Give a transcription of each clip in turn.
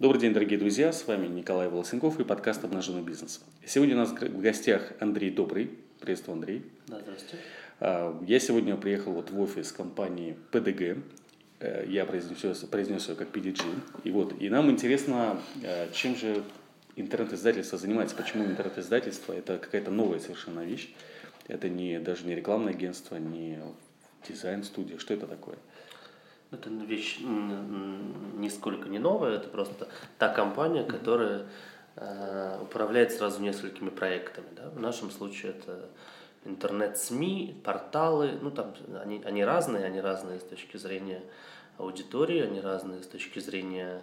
Добрый день, дорогие друзья, с вами Николай Волосенков и подкаст «Обнаженный бизнес». Сегодня у нас в гостях Андрей Добрый. Приветствую, Андрей. Да, здравствуйте. А, я сегодня приехал вот в офис компании PDG. Э, я произнес, произнес ее как PDG. И, вот, и нам интересно, э, чем же интернет-издательство занимается, почему интернет-издательство – это какая-то новая совершенно вещь. Это не, даже не рекламное агентство, не дизайн-студия. Что это такое? Это вещь нисколько не новая, это просто та компания, которая э, управляет сразу несколькими проектами. Да? В нашем случае это интернет-СМИ, порталы, ну там они, они разные, они разные с точки зрения аудитории, они разные с точки зрения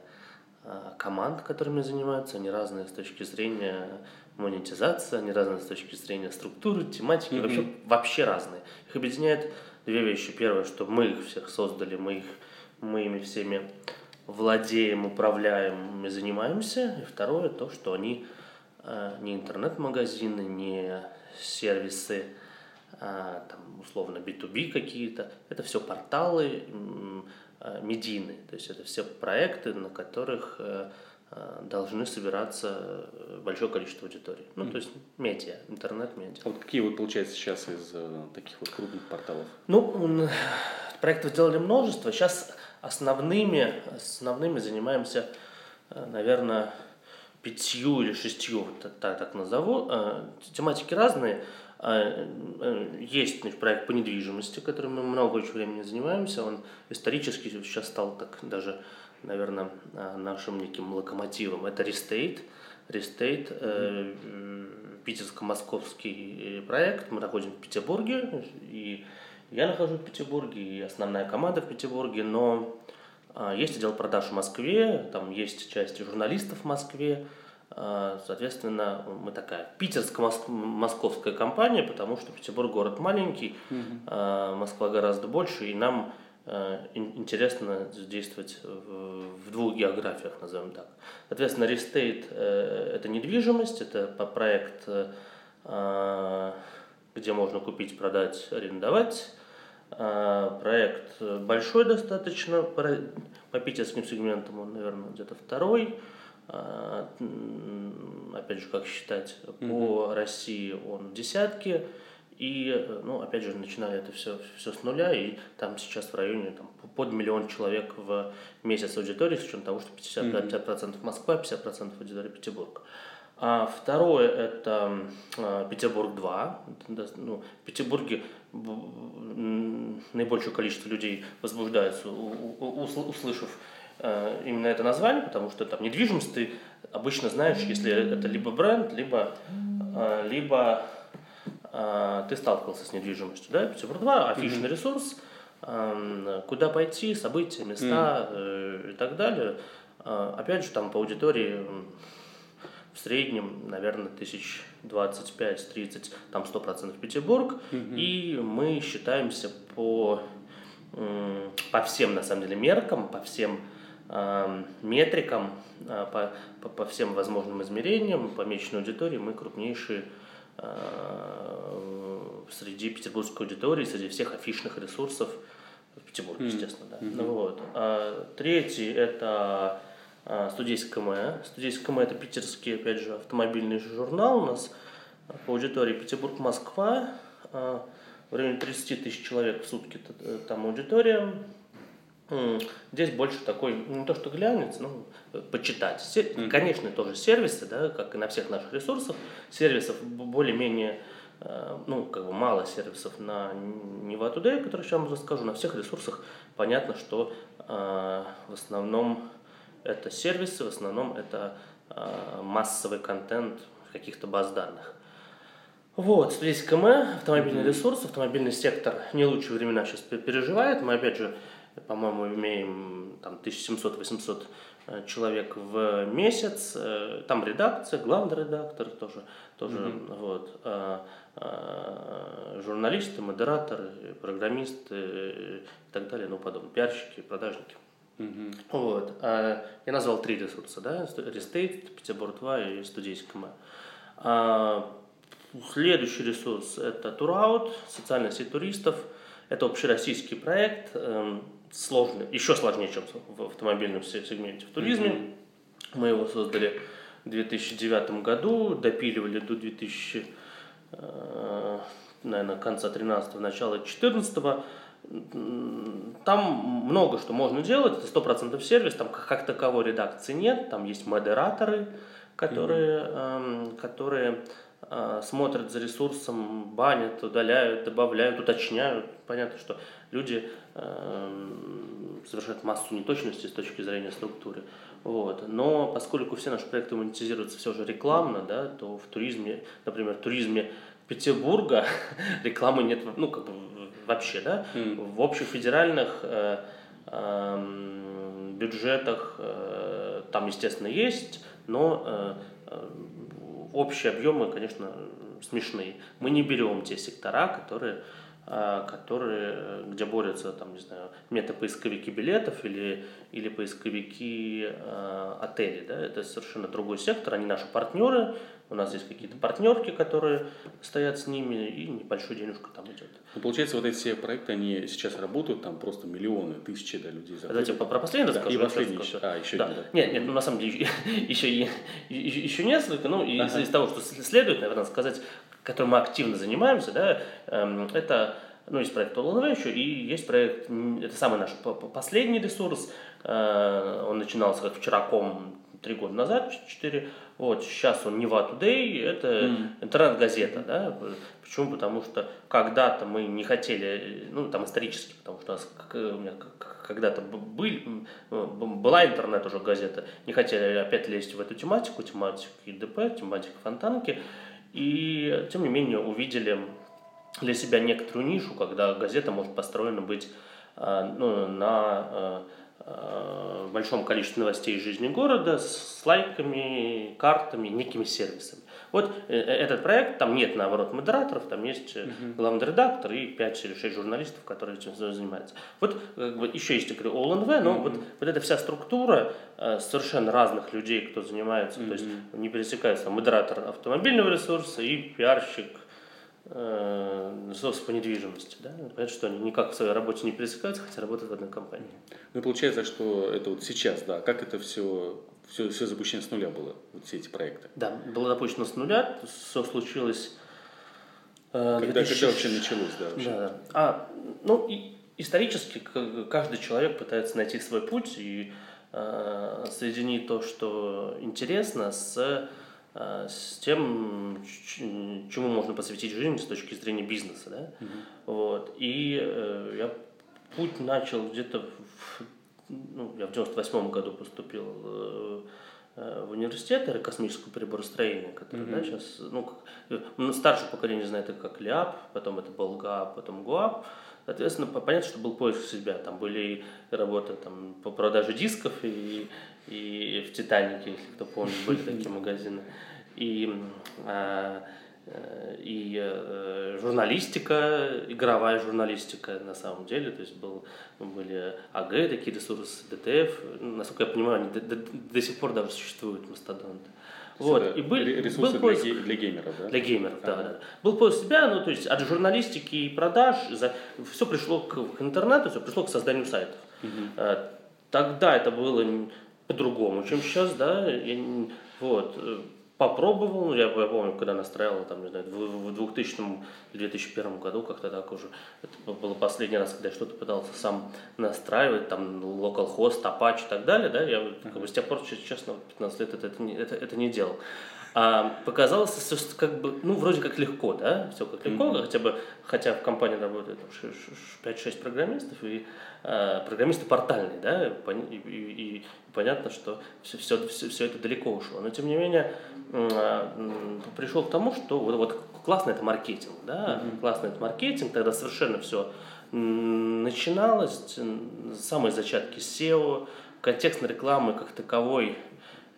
э, команд, которыми занимаются, они разные с точки зрения монетизации, они разные с точки зрения структуры, тематики, mm-hmm. вообще, вообще разные. Их объединяет две вещи. Первое, что мы их всех создали, мы их мы ими всеми владеем, управляем и занимаемся. И второе, то, что они э, не интернет-магазины, не сервисы, а, там, условно, B2B какие-то. Это все порталы э, медийные. То есть это все проекты, на которых должны собираться большое количество аудитории. Ну, mm-hmm. то есть медиа, интернет-медиа. А вот какие вот, получается, сейчас из таких вот крупных порталов? Ну, проектов сделали множество. Сейчас Основными, основными занимаемся, э, наверное, пятью или шестью, так, так назову. Э, тематики разные. Э, есть значит, проект по недвижимости, которым мы много очень времени занимаемся. Он исторически сейчас стал так даже, наверное, нашим неким локомотивом. Это Restate. Restate питерско-московский проект. Мы находимся в Петербурге и я нахожусь в Петербурге, и основная команда в Петербурге, но а, есть отдел продаж в Москве, там есть часть журналистов в Москве, а, Соответственно, мы такая питерско-московская компания, потому что Петербург город маленький, mm Москва гораздо больше, и нам интересно действовать в двух географиях, назовем так. Соответственно, Рестейт э, – это недвижимость, это проект, э, где можно купить, продать, арендовать. Проект большой достаточно, по питерским сегментам он, наверное, где-то второй. Опять же, как считать, по mm России он десятки. И, ну, опять же, начинали это все, все с нуля, и там сейчас в районе там, под миллион человек в месяц аудитории, с учетом того, что 50%, 50% Москва, 50% аудитории Петербург. А второе это а, Петербург-2. Ну, в Петербурге наибольшее количество людей возбуждаются, услышав э, именно это название, потому что там недвижимость ты обычно знаешь, если это либо бренд, либо, э, либо э, ты сталкивался с недвижимостью. Да? Петербург-2, афишный ресурс, куда пойти, события, места и так далее. Опять же, там по аудитории в среднем, наверное, тысяч 25-30, там 100% Петербург, mm и мы считаемся по, по всем, на самом деле, меркам, по всем метрикам, э, по, по, по всем возможным измерениям, по месячной аудитории мы крупнейшие среди петербургской аудитории, среди всех афишных ресурсов в Петербурге, mm естественно, да. Mm-hmm. Вот. А, третий – это а, студийское КМ. Студийское КМ – это питерский, опять же, автомобильный журнал у нас по аудитории Петербург-Москва. А, в районе 30 тысяч человек в сутки э, там аудитория. Здесь больше такой, не то что глянец, но почитать. Mm-hmm. Конечно, тоже сервисы, да, как и на всех наших ресурсах. Сервисов более-менее, э, ну, как бы мало сервисов на Neva Today, который сейчас вам расскажу. На всех ресурсах понятно, что э, в основном это сервисы, в основном это э, массовый контент каких-то баз данных. Вот, здесь КМ, автомобильный mm-hmm. ресурс, автомобильный сектор не лучшие времена сейчас переживает. Мы, опять же, по-моему, имеем там 1700-800 э, человек в месяц. Э, там редакция, главный редактор тоже, тоже mm-hmm. вот, а, а, журналисты, модераторы, программисты и так далее, ну подобное, пиарщики, продажники. Угу. Вот. А, я назвал три ресурса, да, Restate, Петербург 2 и Студийский а, Следующий ресурс – это Tourout, социальная сеть туристов. Это общероссийский проект, сложный, еще сложнее, чем в автомобильном сегменте в туризме. Mm-hmm. Мы его создали в 2009 году, допиливали до 2000, наверное, конца 13 начала 14 там много что можно делать, это 100% сервис, там как таковой редакции нет, там есть модераторы, которые, mm-hmm. которые э, смотрят за ресурсом, банят, удаляют, добавляют, уточняют. Понятно, что люди э, совершают массу неточностей с точки зрения структуры. Вот. Но поскольку все наши проекты монетизируются все же рекламно, да, то в туризме, например, в туризме Петербурга рекламы нет, ну, как бы вообще, да, mm. в общефедеральных э, э, бюджетах э, там, естественно, есть, но э, э, общие объемы, конечно, смешные. Мы не берем те сектора, которые э, которые, э, где борются, там, не знаю, метапоисковики билетов или, или поисковики э, отелей. Да? Это совершенно другой сектор, они наши партнеры, у нас есть какие-то партнерки, которые стоят с ними, и небольшой денежка там идет. Ну, получается, вот эти все проекты, они сейчас работают, там просто миллионы, тысячи да, людей заходят. Давайте про последний да, расскажу. И последний еще. А, еще да. один, да. Нет, нет, ну, на самом деле еще, еще, еще несколько, ну, и ага. из того, что следует, наверное, сказать, которым мы активно занимаемся, да, эм, это ну, есть проект ОЛНВ еще, и есть проект, это самый наш последний ресурс, э, он начинался как вчераком три года назад, четыре, вот, сейчас он Нева Today, это mm. интернет-газета, да, почему? Потому что когда-то мы не хотели, ну, там исторически, потому что у нас у меня когда-то был, была интернет уже газета, не хотели опять лезть в эту тематику, тематику ИДП, тематику фонтанки, и тем не менее увидели для себя некоторую нишу, когда газета может построена быть а, ну, на а, а, большом количестве новостей из жизни города с лайками, картами, некими сервисами. Вот э, э, этот проект, там нет, наоборот, модераторов, там есть uh-huh. главный редактор и 5 или 6 журналистов, которые этим занимаются. Вот как бы, еще есть, я говорю, ОЛНВ, но uh-huh. вот, вот эта вся структура э, совершенно разных людей, кто занимается, uh-huh. то есть не пересекается модератор автомобильного ресурса и пиарщик ресурсов по недвижимости. Да? Понятно, что они никак в своей работе не пересекаются, хотя работают в одной компании. Ну, получается, что это вот сейчас, да, как это все все, все запущено с нуля было, вот все эти проекты. Да, было запущено с нуля, все случилось... Э, когда, 2000... когда вообще началось, да, вообще. Да, да. А, ну, и, исторически каждый человек пытается найти свой путь и э, соединить то, что интересно, с, э, с тем, чему можно посвятить жизнь с точки зрения бизнеса. Да? Угу. Вот. И э, я путь начал где-то в ну, я в 98 году поступил э, э, в университет аэрокосмического приборостроения, который mm-hmm. да, сейчас, ну, как, ну, старшее поколение знает это как ЛИАП, потом это был ГАП, потом ГУАП. Соответственно, понятно, что был поиск себя. Там были работы там, по продаже дисков и, и в «Титанике», если кто помнит, были такие магазины. И а, Э, и э, журналистика, игровая журналистика на самом деле, то есть был, были АГ, такие ресурсы, ДТФ, насколько я понимаю, они до, до, до сих пор даже существуют, мастодонты. Вот. И был, ресурсы был поиск, для, для геймеров, да? Для геймеров, да, да. Был поиск себя, ну, то есть от журналистики и продаж, за, все пришло к, к интернету, все пришло к созданию сайтов. Угу. Тогда это было по-другому, чем сейчас, да, я, вот попробовал, я, я помню, когда настраивал, там, не знаю, в, в 2000 2001 году, как-то так уже, это был последний раз, когда я что-то пытался сам настраивать, там, localhost, Apache и так далее, да, я как бы с тех пор, честно, 15 лет это, это, это, это не делал. А показалось, что как бы, ну, вроде как легко, да, все как легко, mm-hmm. хотя бы, хотя в компании работает 5-6 программистов, и а, программисты портальные, да, и, и, и понятно, что все, все, все, все это далеко ушло. Но, тем не менее, а, пришел к тому, что вот, вот классно это маркетинг, да, mm-hmm. классно это маркетинг, тогда совершенно все начиналось, самые зачатки SEO, контекстной рекламы как таковой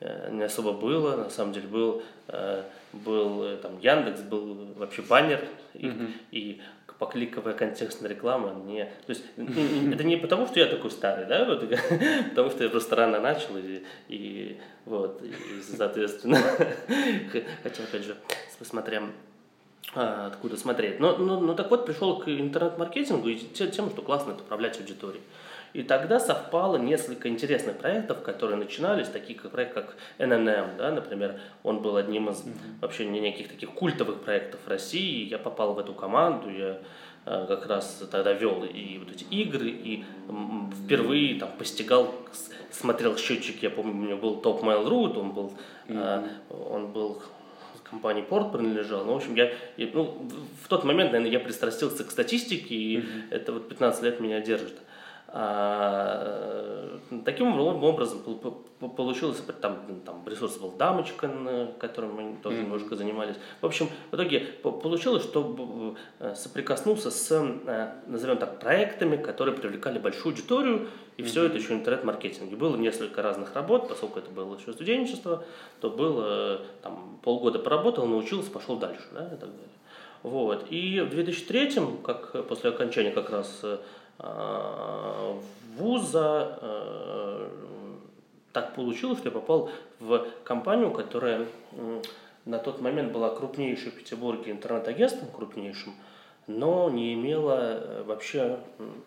не особо было. На самом деле был, э, был э, там Яндекс, был вообще баннер, и, mm-hmm. и покликовая контекстная реклама не... То есть это не потому, что я такой старый, да, вот, потому что я просто рано начал, и, и вот, и, соответственно, хотя, опять же, смотря а, откуда смотреть. Но, но, но так вот пришел к интернет-маркетингу и тем, что классно это управлять аудиторией. И тогда совпало несколько интересных проектов, которые начинались, такие как проект как ННМ, да, например, он был одним из вообще неких таких культовых проектов России, я попал в эту команду, я э, как раз тогда вел и вот эти игры, и впервые там постигал, смотрел счетчик, я помню, у меня был топ Mail.ru, он был, mm-hmm. он был компании Порт принадлежал. Ну, в общем, я, ну, в тот момент, наверное, я пристрастился к статистике, и mm-hmm. это вот 15 лет меня держит. А, таким образом получилось, там, там ресурс был дамочка, которым мы тоже mm-hmm. немножко занимались. В общем, в итоге получилось, что э, соприкоснулся с, э, назовем так, проектами, которые привлекали большую аудиторию, и mm-hmm. все это еще интернет-маркетинге. Было несколько разных работ, поскольку это было еще студенчество, то было там, полгода поработал, научился, пошел дальше, да, и так далее. Вот. И в 2003, как после окончания как раз э, Э, вуза э, так получилось, что я попал в компанию, которая на тот момент была крупнейшей в Петербурге интернет-агентством, крупнейшим, но не имела э, вообще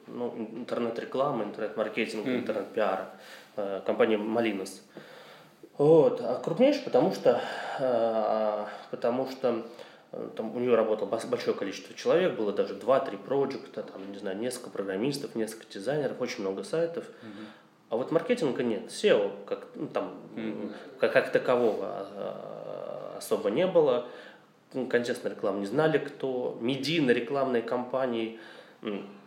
ну, интернет-рекламы, интернет-маркетинга, mm. интернет-пиара. Компания Malinas. Вот. А крупнейшая, потому что, потому что Э, там у нее работало большое количество человек, было даже 2-3 проекта, там, не знаю, несколько программистов, несколько дизайнеров, очень много сайтов. Uh-huh. А вот маркетинга нет, SEO как, ну, там, uh-huh. как, как такового а, особо не было. Контекстная реклама не знали кто. Медийные рекламные кампании,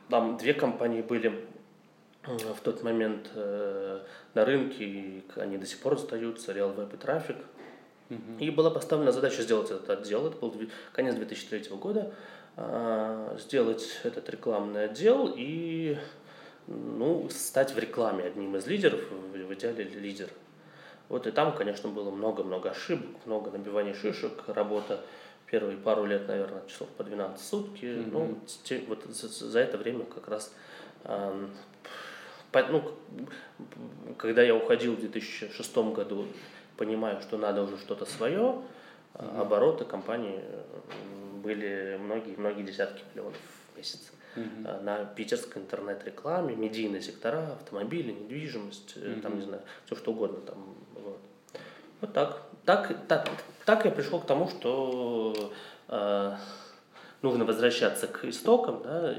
там две компании были в тот момент э, на рынке, и они до сих пор остаются, Real Web и Traffic. И была поставлена задача сделать этот отдел, это был конец 2003 года, а, сделать этот рекламный отдел и ну, стать в рекламе одним из лидеров, в идеале лидер. Вот и там, конечно, было много-много ошибок, много набивания шишек, работа первые пару лет, наверное, часов по 12 сутки. Mm-hmm. Ну, те, вот за, за это время как раз э, по, ну, когда я уходил в 2006 году понимаю, что надо уже что-то свое, mm-hmm. обороты компании были многие-многие десятки миллионов в месяц. Mm-hmm. На питерской интернет-рекламе, медийные сектора, автомобили, недвижимость, mm-hmm. там, не знаю, все что угодно. Там, вот. вот так. Так, так. так я пришел к тому, что э, нужно возвращаться к истокам, да,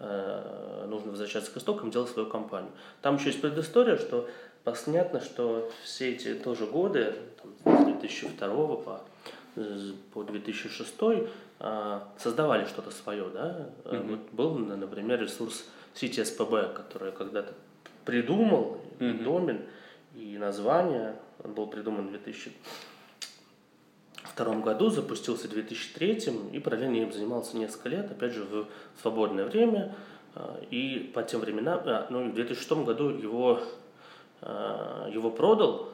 э, нужно возвращаться к истокам, делать свою компанию. Там еще есть предыстория, что Понятно, что все эти тоже годы, там, с 2002 по, по 2006, а, создавали что-то свое. Да? Mm-hmm. Вот был, например, ресурс сети СПБ, который когда-то придумал mm-hmm. домен и название. Он был придуман в 2002 году, запустился в 2003 и параллельно им занимался несколько лет, опять же, в свободное время. А, и по тем временам, ну, в 2006 году его его продал,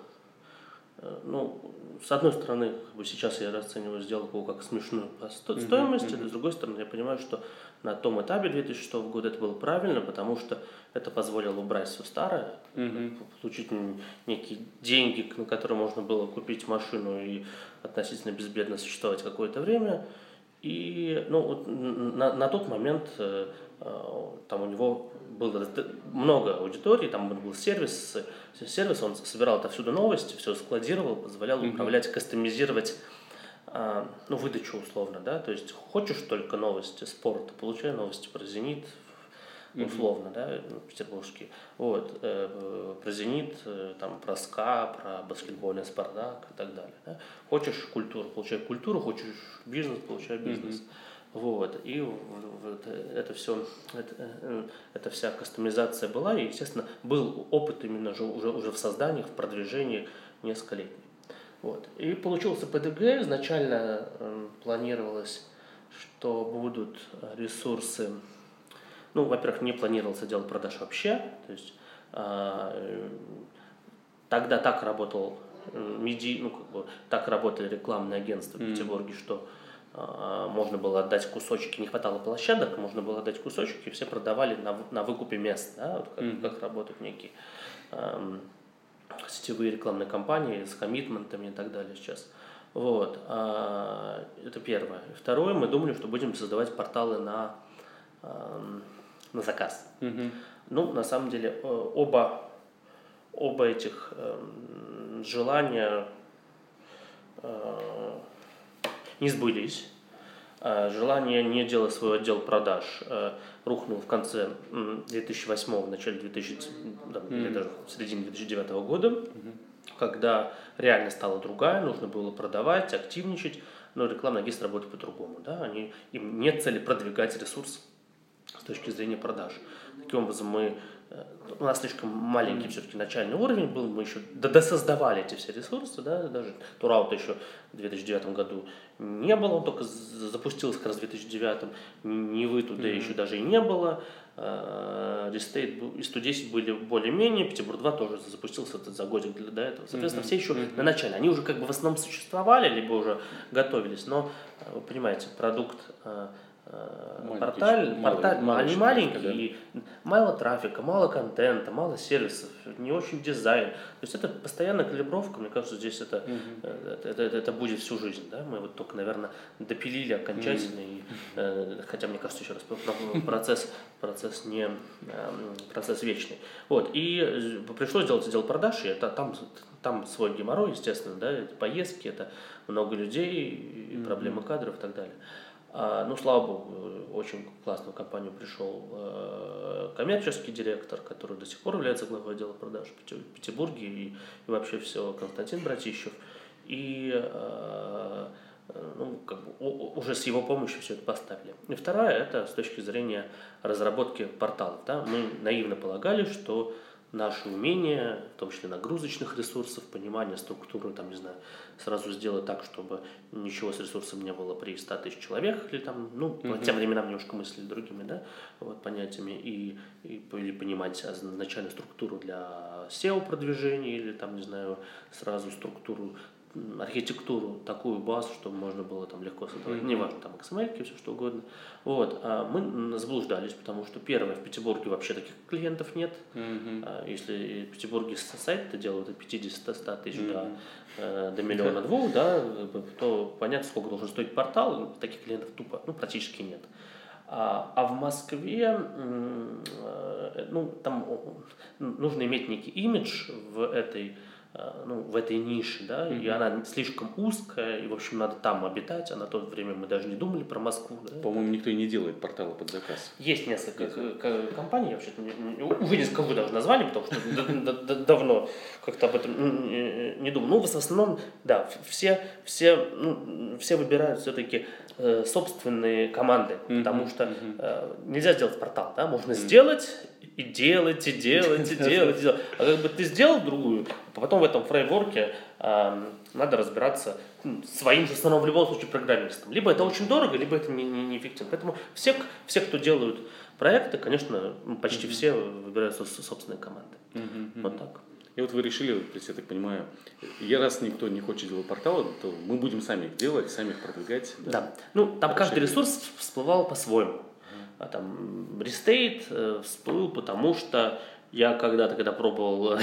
э, ну, с одной стороны, как бы сейчас я расцениваю сделку как смешную по стоимости, mm-hmm. с другой стороны, я понимаю, что на том этапе 2006 года это было правильно, потому что это позволило убрать все старое, mm-hmm. получить некие деньги, на которые можно было купить машину и относительно безбедно существовать какое-то время. И ну, вот на, на тот момент э, там у него было много аудиторий, там был сервис, сервис, он собирал отовсюду новости, все складировал, позволял mm-hmm. управлять, кастомизировать а, ну, выдачу условно, да, то есть хочешь только новости спорта, получай новости про «Зенит», условно, mm-hmm. да, ну, петербургские, вот, э, про «Зенит», э, там, про СКА, про баскетбольный «Спартак» и так далее, да. Хочешь культуру, получай культуру, хочешь бизнес, получай бизнес. Mm-hmm. Вот. И вот это все, это, э, эта вся кастомизация была, и, естественно, был опыт именно уже, уже, уже в создании, в продвижении несколько лет. Вот. И получился ПДГ. Изначально э, планировалось, что будут ресурсы. Ну, во-первых, не планировался делать продаж вообще. То есть э, тогда так работал э, меди, ну, как бы, так работали рекламные агентства в Петербурге, mm. что а, можно было отдать кусочки, не хватало площадок, можно было отдать кусочки, и все продавали на, на выкупе мест, да, вот как, mm-hmm. как работают некие эм, сетевые рекламные кампании с коммитментами и так далее сейчас. Вот, а, это первое. Второе, мы думали, что будем создавать порталы на, эм, на заказ. Mm-hmm. Ну, на самом деле, оба, оба этих желания не сбылись. Желание не делать свой отдел продаж рухнул в конце 2008, в начале 2000, да, mm-hmm. или даже в середине 2009 года, mm-hmm. когда реальность стала другая, нужно было продавать, активничать, но рекламный агентство работает по-другому. Да? Они, им нет цели продвигать ресурс с точки зрения продаж. Таким образом, мы Э, у нас слишком маленький все-таки начальный уровень был, мы еще досоздавали эти все ресурсы, да, даже Тураута еще в 2009 году не было, он только запустился как раз в 2009, не вы туда mm-hmm. еще даже и не было, Рестейт и 110 были более-менее, Петербург 2 тоже запустился за годик до этого. Соответственно, mm-hmm. все еще mm-hmm. на начале. Они уже как бы в основном существовали, либо уже готовились, но, э, вы понимаете, продукт э, Маленький, порталь, малый, порталь малый, они маленькие, да. и мало трафика, мало контента, мало сервисов, не очень дизайн. То есть это постоянная калибровка, мне кажется, здесь это, угу. это, это, это, это будет всю жизнь. Да? Мы вот только, наверное, допилили окончательно, угу. и, э, хотя, мне кажется, еще раз, процесс, процесс не эм, процесс вечный. Вот, и пришлось делать отдел продаж, и это там, там свой геморрой, естественно, да, это поездки, это много людей, и проблемы кадров и так далее. А, ну, слава богу, очень классную компанию пришел э, коммерческий директор, который до сих пор является главой отдела продаж в Петербурге и, и вообще все, Константин Братищев. И э, ну, как бы, уже с его помощью все это поставили. И вторая, это с точки зрения разработки порталов. Да? Мы наивно полагали, что наши умения, в том числе нагрузочных ресурсов, понимание структуры, там, не знаю, сразу сделать так, чтобы ничего с ресурсом не было при 100 тысяч человек, или там, ну, mm-hmm. по тем временам немножко мыслили другими, да, вот, понятиями, и, и, или понимать начальную структуру для SEO-продвижения, или там, не знаю, сразу структуру архитектуру, такую базу, чтобы можно было там легко создавать, mm-hmm. неважно, там XML, все что угодно. Вот. А мы заблуждались, потому что, первое, в Петербурге вообще таких клиентов нет. Mm-hmm. А если в Петербурге сайт-то делают от 50-100 тысяч mm-hmm. до, э, до миллиона двух, да, то понятно, сколько должен стоить портал, таких клиентов тупо, ну, практически нет. А, а в Москве, э, ну, там нужно иметь некий имидж в этой ну, в этой нише, да, mm-hmm. и она слишком узкая, и, в общем, надо там обитать, а на то время мы даже не думали про Москву. Да. По-моему, никто и не делает порталы под заказ. Есть несколько Есть. компаний, я вообще уже не скажу даже название, потому что давно как-то об этом не думал. Ну, в основном, да, все, все, ну, все выбирают все-таки э, собственные команды, потому что э, нельзя сделать портал, да, можно сделать и делать, и делать, и делать, и делать. А как бы ты сделал другую, потом в этом фреймворке э, надо разбираться ну, своим же станом в любом случае программистом. Либо это очень дорого, либо это неэффективно. Не, не, не Поэтому все, все, кто делают проекты, конечно, ну, почти все выбирают собственные команды. Вот так. И вот вы решили, то есть, я так понимаю, я раз никто не хочет делать порталы, то мы будем сами их делать, сами их продвигать. Да. да. Ну, там каждый ресурс всплывал по-своему. А там Restate э, всплыл, потому что я когда-то, когда пробовал,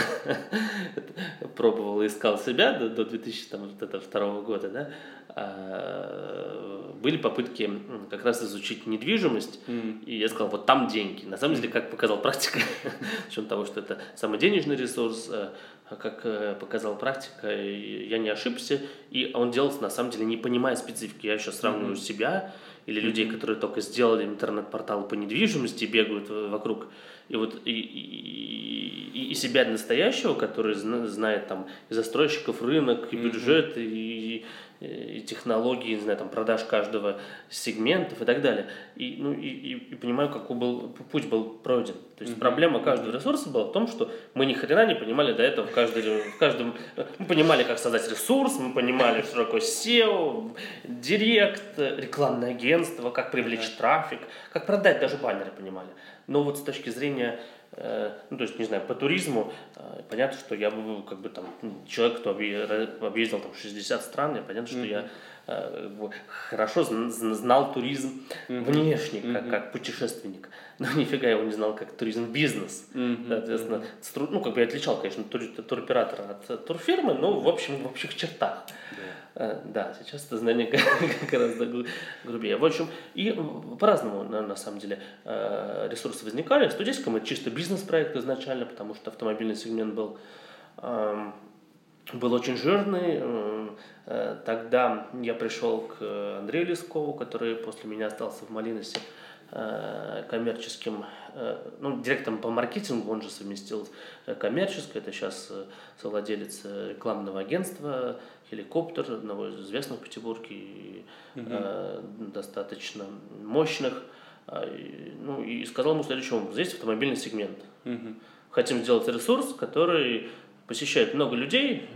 пробовал искал себя до, до 2002 года, да, а, были попытки как раз изучить недвижимость, mm. и я сказал, вот там деньги. На самом деле, как показала практика, чем того, что это самый денежный ресурс, э, как э, показала практика, я не ошибся, и он делался на самом деле не понимая специфики. Я сейчас сравниваю mm-hmm. себя или людей, которые только сделали интернет-портал по недвижимости, бегают вокруг, и вот и, и, и себя настоящего, который знает там и застройщиков рынок, и бюджет, mm-hmm. и, и технологии, не знаю, там, продаж каждого сегментов и так далее. И, ну, и, и, и понимаю, какой был, путь был пройден. То есть mm-hmm. проблема каждого ресурса была в том, что мы ни хрена не понимали до этого в, каждой, в каждом... Мы понимали, как создать ресурс, мы понимали, что такое SEO, директ, рекламное агентство, как привлечь mm-hmm. трафик, как продать, даже баннеры понимали. Но вот с точки зрения Э, ну, то есть, не знаю, по туризму, э, понятно, что я был как бы там человек, кто объездил там 60 стран, и понятно, что mm-hmm. я э, хорошо знал туризм mm-hmm. внешний, mm-hmm. Как, как путешественник, но нифига его не знал как туризм-бизнес. Mm-hmm. Соответственно, ну, как бы я отличал, конечно, тур, туроператора от турфирмы, но в общем, в общих чертах. Yeah. Да, сейчас это знание гораздо грубее. В общем, и по-разному, на, самом деле, ресурсы возникали. Студийском это чисто бизнес-проект изначально, потому что автомобильный сегмент был был очень жирный. Э, тогда я пришел к Андрею Лескову, который после меня остался в Малиносе э, коммерческим, э, ну, директором по маркетингу, он же совместил коммерческое, это сейчас совладелец рекламного агентства «Хеликоптер», одного из известных в Петербурге, угу. достаточно мощных. Ну, и сказал ему следующему, здесь автомобильный сегмент. Угу. Хотим сделать ресурс, который посещает много людей.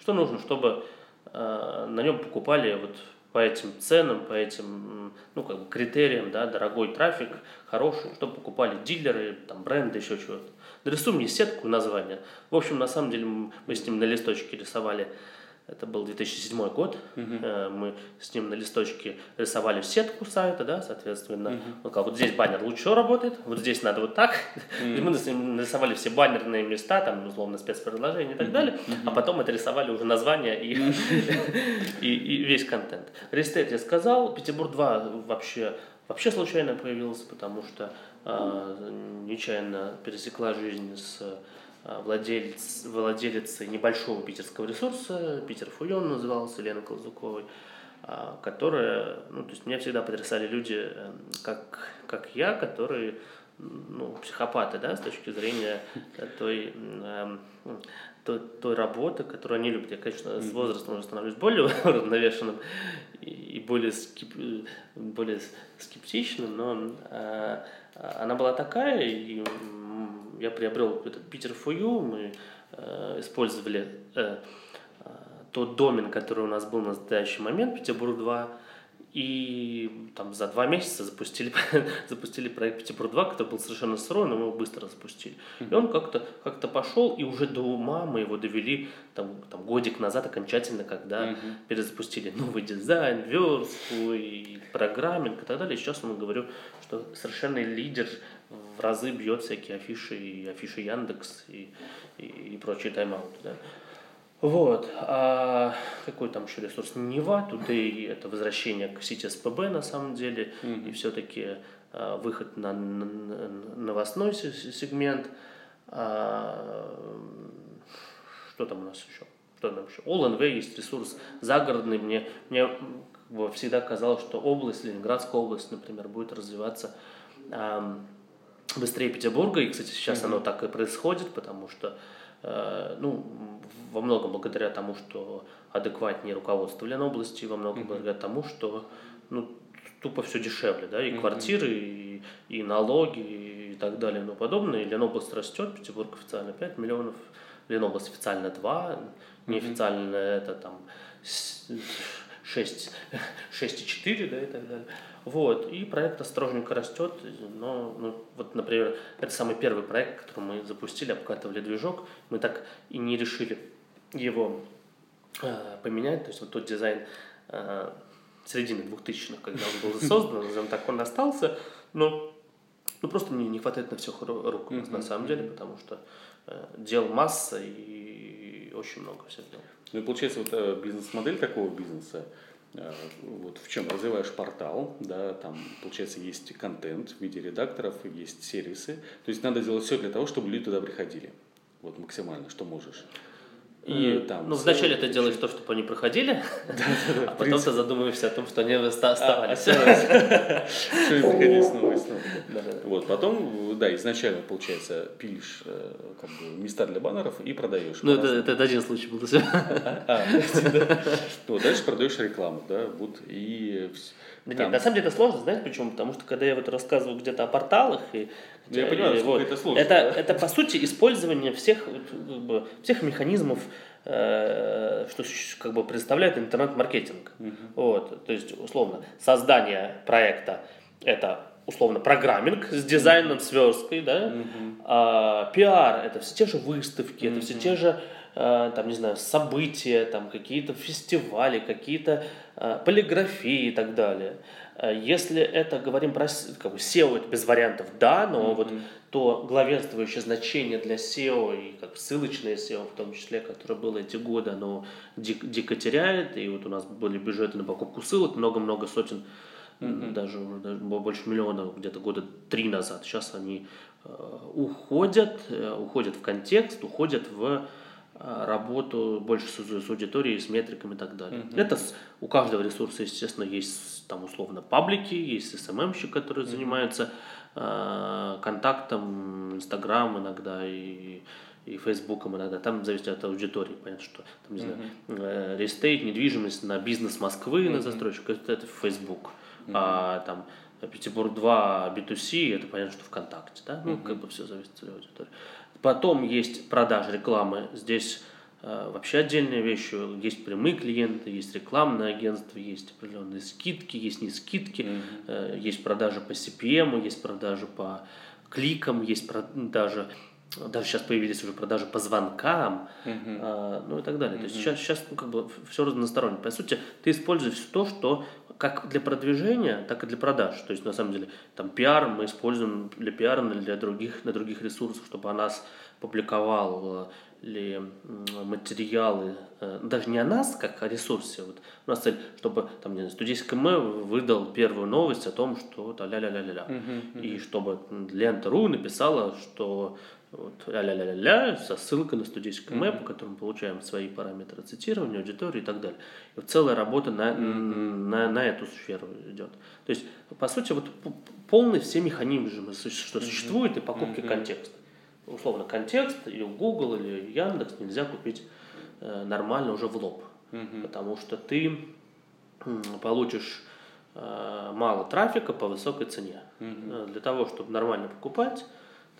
Что нужно, чтобы э, на нем покупали вот по этим ценам, по этим ну, как бы критериям, да, дорогой трафик, хороший, чтобы покупали дилеры, там, бренды, еще чего-то. Нарисуй мне сетку название. В общем, на самом деле мы с ним на листочке рисовали это был 2007 год. Uh-huh. Мы с ним на листочке рисовали сетку сайта, да, соответственно. Uh-huh. Он сказал, вот здесь баннер лучше работает, вот здесь надо вот так. Uh-huh. И мы с ним нарисовали все баннерные места, там, условно, спецпредложения и так uh-huh. далее. Uh-huh. А потом это рисовали уже название и, и, и весь контент. Рестейт я сказал, Петербург 2 вообще, вообще случайно появился, потому что э, нечаянно пересекла жизнь с владелец, владелец небольшого питерского ресурса, Питер Фуйон назывался, Лена Колзуковой, а, которая, ну, то есть меня всегда потрясали люди, эм, как, как я, которые, ну, психопаты, да, с точки зрения той, эм, той, той работы, которую они любят. Я, конечно, с возрастом уже становлюсь более уравновешенным и более, скеп, более скептичным, но э, она была такая, и я приобрел этот Питер Фую, мы э, использовали э, э, тот домен, который у нас был на настоящий момент, Петербург 2, и там за два месяца запустили, запустили проект Петербург 2, который был совершенно сырой, но мы его быстро запустили. И он как-то как пошел, и уже до ума мы его довели там, там годик назад окончательно, когда uh-huh. перезапустили новый дизайн, верстку и программинг и так далее. И сейчас я говорю, что совершенный лидер в разы бьет всякие афиши, и афиши Яндекс и, и, и прочие тайм-ауты. Да? Вот. А какой там еще ресурс? Нева, Today это возвращение к сети СПБ на самом деле, mm-hmm. и все-таки а, выход на, на, на новостной сегмент. А, что там у нас еще? Что там еще? All есть ресурс загородный. Мне, мне всегда казалось, что область, Ленинградская область, например, будет развиваться а, быстрее Петербурга. И, кстати, сейчас mm-hmm. оно так и происходит, потому что э, ну, во многом благодаря тому, что адекватнее руководство Ленобласти, во многом mm-hmm. благодаря тому, что ну, тупо все дешевле, да, и mm-hmm. квартиры, и, и налоги, и так далее, и тому подобное. И Ленобласть растет, Петербург официально 5 миллионов, Ленобласть официально 2, неофициально mm-hmm. это там 6, 6,4, да, и так далее. Вот, и проект осторожненько растет, но, ну, вот, например, это самый первый проект, который мы запустили, обкатывали движок, мы так и не решили его э, поменять, то есть вот тот дизайн э, середины 2000-х, когда он был создан, назовем так, он остался, но ну, просто не, не хватает на всех рук, mm-hmm. на самом деле, потому что э, дел масса и очень много всего дел. Ну и получается, вот э, бизнес-модель такого бизнеса, вот в чем развиваешь портал, да, там, получается, есть контент в виде редакторов, есть сервисы. То есть надо делать все для того, чтобы люди туда приходили. Вот максимально, что можешь. И там, ну, вначале ты делаешь то, чтобы они проходили, а потом ты задумываешься о том, что они оставались. А, что им приходили снова. Вот, потом, да, изначально, получается, пилишь э, как бы, места для баннеров и продаешь. Ну, это, это один случай был. А, а ну, дальше продаешь рекламу, да, вот, и да нет, на самом деле это сложно, знаете почему? Потому что когда я вот рассказываю где-то о порталах и я понимаю, вот, это сложно. Это, это по сути использование всех, всех механизмов, э, что как бы представляет интернет-маркетинг. Угу. Вот, то есть, условно, создание проекта это условно программинг с дизайном, с версткой, да, угу. а, пиар это все те же выставки, угу. это все те же э, там, не знаю, события, там, какие-то фестивали, какие-то полиграфии и так далее. Если это говорим про как бы, SEO, это без вариантов, да, но mm-hmm. вот то главенствующее значение для SEO и как ссылочное SEO в том числе, которое было эти годы, оно дико, дико теряет. И вот у нас были бюджеты на покупку ссылок, много-много сотен, mm-hmm. даже, даже больше миллиона где-то года три назад. Сейчас они э, уходят, э, уходят в контекст, уходят в э, работу больше с, с аудиторией, с метриками и так далее. Mm-hmm. Это у каждого ресурса, естественно, есть там условно паблики, есть SMM-щик, которые mm-hmm. занимаются Э, Контактом, Инстаграм иногда и и Фейсбуком иногда, там зависит от аудитории, понятно, что там, не знаю, uh-huh. Restate, недвижимость на бизнес Москвы, uh-huh. на застройщика, это, это Facebook, uh-huh. а там Петербург 2, B2C, это понятно, что ВКонтакте, да, ну, uh-huh. как бы все зависит от аудитории. Потом есть продажа рекламы, здесь Э, вообще отдельная вещь. Есть прямые клиенты, есть рекламное агентство, есть определенные скидки, есть не скидки, mm-hmm. есть продажи по CPM, есть продажи по кликам, есть продажи даже сейчас появились уже продажи по звонкам, uh-huh. а, ну и так далее. Uh-huh. То есть сейчас, сейчас ну, как бы все разносторонне. По сути, ты используешь то, что как для продвижения, так и для продаж. То есть на самом деле там пиар мы используем для пиара, для других, на других ресурсах, чтобы о нас публиковал ли материалы, э, даже не о нас, как о ресурсе. Вот у нас цель, чтобы там, не знаю, студийский КМ выдал первую новость о том, что ля-ля-ля-ля-ля. Uh-huh, uh-huh. И чтобы лента.ру написала, что вот, ля-ля-ля-ля, со ссылкой на студийский КМ, uh-huh. по которому получаем свои параметры цитирования, аудитории и так далее. И вот целая работа на, uh-huh. на, на эту сферу идет. То есть, по сути, вот полный все механизмы, что существует, и покупки uh-huh. контекста условно контекст или Google или Яндекс нельзя купить э, нормально уже в лоб, угу. потому что ты получишь э, мало трафика по высокой цене. Угу. Для того, чтобы нормально покупать,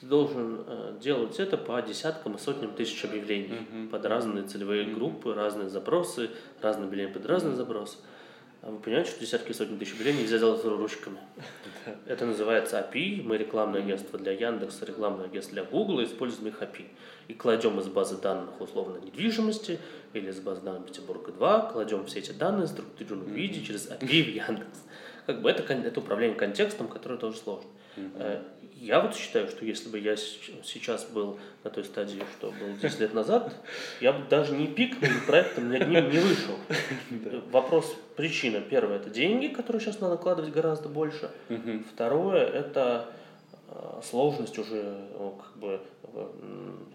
ты должен делать это по десяткам и сотням тысяч объявлений угу. под разные целевые группы, разные запросы, разные объявления под разные запросы. А вы понимаете, что десятки и сотни тысяч объявлений нельзя делать ручками? Это называется API. Мы рекламное агентство для Яндекса, рекламное агентство для Google, используем их API. И кладем из базы данных условно недвижимости или из базы данных Петербурга 2, кладем все эти данные в структурированном виде через API в Яндекс. Как бы это, это управление контекстом, которое тоже сложно. Я вот считаю, что если бы я сейчас был на той стадии, что был 10 лет назад, я бы даже не пикнул, проектом ни одним не вышел. Вопрос, причина. Первое, это деньги, которые сейчас надо накладывать гораздо больше. Второе, это э, сложность уже, как бы,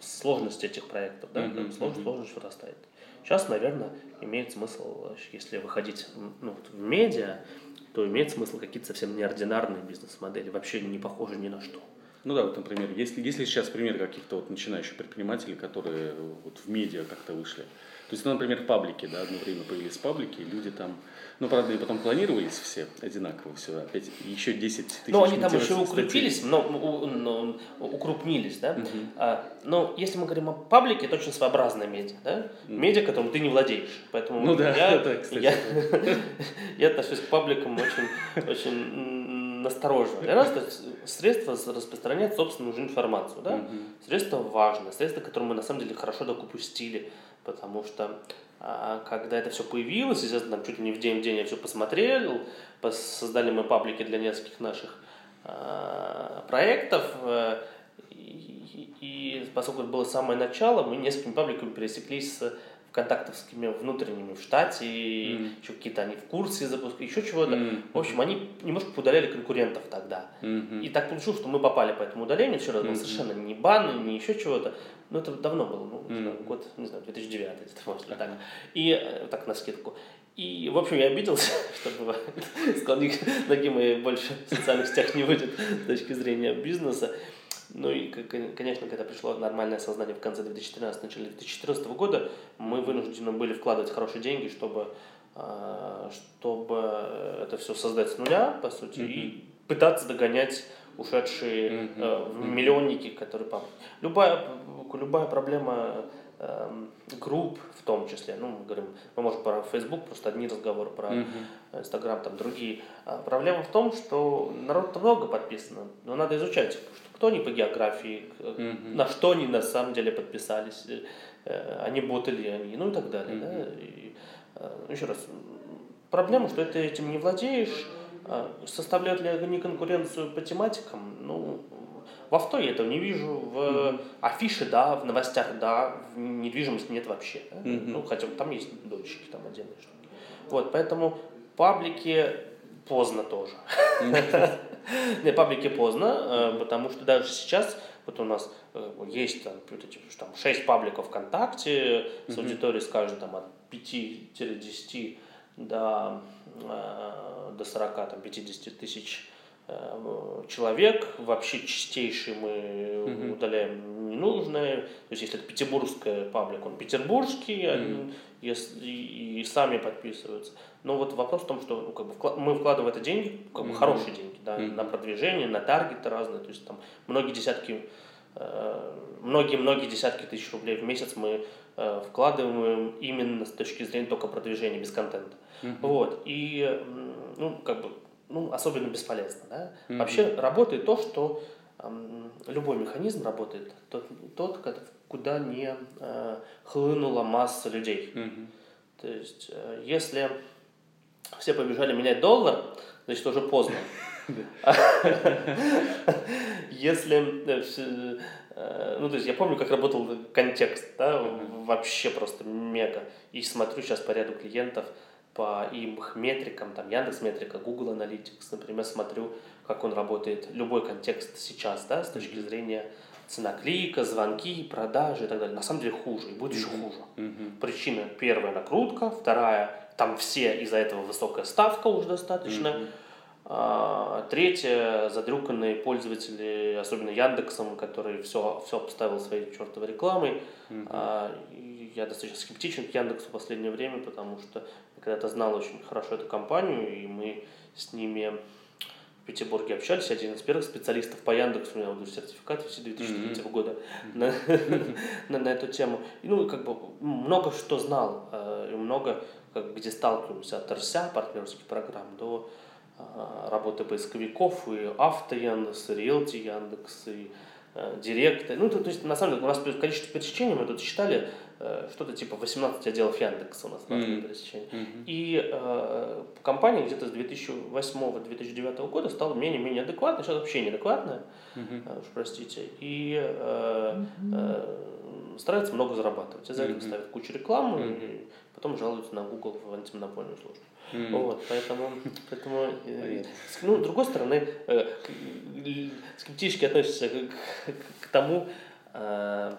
сложность этих проектов, да, сложность, сложность вырастает. Сейчас, наверное, имеет смысл, если выходить ну, в медиа, то имеет смысл какие-то совсем неординарные бизнес-модели, вообще не похожи ни на что. Ну да, вот, например, если, если сейчас пример каких-то вот начинающих предпринимателей, которые вот в медиа как-то вышли. То есть, ну, например, в паблике, да, одно время появились паблики, и люди там, ну, правда, и потом клонировались все одинаково, все, опять еще 10 тысяч. Ну, они там еще укрепились, но, но, укрупнились, да. Угу. А, но если мы говорим о паблике, это очень своеобразная медиа, да, медиа, которым ты не владеешь, поэтому ну, да, я, это, кстати, я, я отношусь к пабликам очень, очень настороженно. Для нас это средство распространять собственную уже информацию. Да? Угу. Средство важное, средство, которое мы на самом деле хорошо допустили, потому что когда это все появилось, естественно, там чуть ли не в день в день я все посмотрел, создали мы паблики для нескольких наших а, проектов, э, и, и поскольку это было самое начало, мы несколькими пабликами пересеклись с контактовскими внутренними в штате, mm. еще какие-то они в курсе запуска, еще чего-то. Mm. В общем, они немножко удаляли конкурентов тогда. Mm-hmm. И так получилось, что мы попали по этому удалению, все равно mm-hmm. совершенно не бан, не еще чего-то. Но это давно было, ну, mm. знаю, год, не знаю, 2009, может, так. И э, так, на скидку. И, в общем, я обиделся, что бывает. Склони ноги мои больше в социальных сетях не выйдет с точки зрения бизнеса. Ну и, конечно, когда пришло нормальное сознание в конце 2013, начале 2014 года, мы вынуждены были вкладывать хорошие деньги, чтобы, а, чтобы это все создать с нуля, по сути, mm-hmm. и пытаться догонять ушедшие mm-hmm. миллионники, которые... Любая, любая проблема групп в том числе, ну, мы говорим, мы можем про Facebook, просто одни разговоры, про uh Instagram, там другие. А проблема в том, что народ много подписано, но надо изучать, кто они по географии, на что они на самом деле подписались, э, они боты ли они, ну и так далее. Да? И, э, еще раз, проблема, что ты этим не владеешь. А составляют ли они конкуренцию по тематикам? Ну, в авто я этого не вижу, в mm-hmm. афише, да, в новостях, да, в недвижимости нет вообще. Да? Mm-hmm. Ну, хотя там есть дольщики, там отдельные штуки. Вот, поэтому паблики поздно тоже. Не, паблики поздно, э, потому что даже сейчас вот у нас э, есть там, там 6 пабликов ВКонтакте с аудиторией, скажем, там от 5-10 до, э, до 40-50 тысяч человек, вообще чистейший мы mm-hmm. удаляем ненужное. То есть, если это петербургская паблик, он петербургский, mm-hmm. если, и, и сами подписываются. Но вот вопрос в том, что ну, как бы, мы вкладываем это деньги, как бы mm-hmm. хорошие деньги, да, mm-hmm. на продвижение, на таргеты разные, то есть там многие десятки, многие-многие э, десятки тысяч рублей в месяц мы э, вкладываем именно с точки зрения только продвижения без контента. Mm-hmm. Вот, и, ну, как бы, ну, особенно бесполезно, да. Mm-hmm. Вообще работает то, что э, любой механизм работает, тот, тот куда не э, хлынула масса людей. Mm-hmm. То есть, э, если все побежали менять доллар, значит, уже поздно. Если, э, э, ну, то есть я помню, как работал контекст, да, вообще просто мега. И смотрю сейчас по ряду клиентов, по их метрикам, там Яндекс Метрика, Google Analytics, например, смотрю, как он работает, любой контекст сейчас, да, с точки зрения цена клика, звонки, продажи и так далее. На самом деле хуже, и будет еще хуже. Причина первая накрутка, вторая там все из-за этого высокая ставка уже достаточно. Mm-hmm. А, третье, задрюканные пользователи, особенно Яндексом, который все, все обставил своей чертовой рекламой. Mm-hmm. А, я достаточно скептичен к Яндексу в последнее время, потому что когда-то знал очень хорошо эту компанию, и мы с ними в Петербурге общались, один из первых специалистов по Яндексу, у меня вот сертификат 2003 mm-hmm. года на, на, на эту тему. И, ну, как бы много что знал, э, и много как, где сталкиваемся от РСЯ, партнерских программ, до э, работы поисковиков, и авто Яндекс, и Риэлти Яндекс, и Директы. Ну, то, то есть, на самом деле, у нас количество пересечений, мы тут считали, э, что-то типа 18 отделов Яндекса у нас mm-hmm. пересечения. Mm-hmm. И э, компания где-то с 2008-2009 года стала менее-менее адекватной, сейчас вообще неадекватная, mm-hmm. уж простите. И э, э, старается много зарабатывать. Из-за этого mm-hmm. ставят кучу рекламы, mm-hmm потом жалуются на Google в антимонопольную службу. Mm. Вот, поэтому, поэтому э, ну, с другой стороны, э, скептически относятся к, к, к тому, э,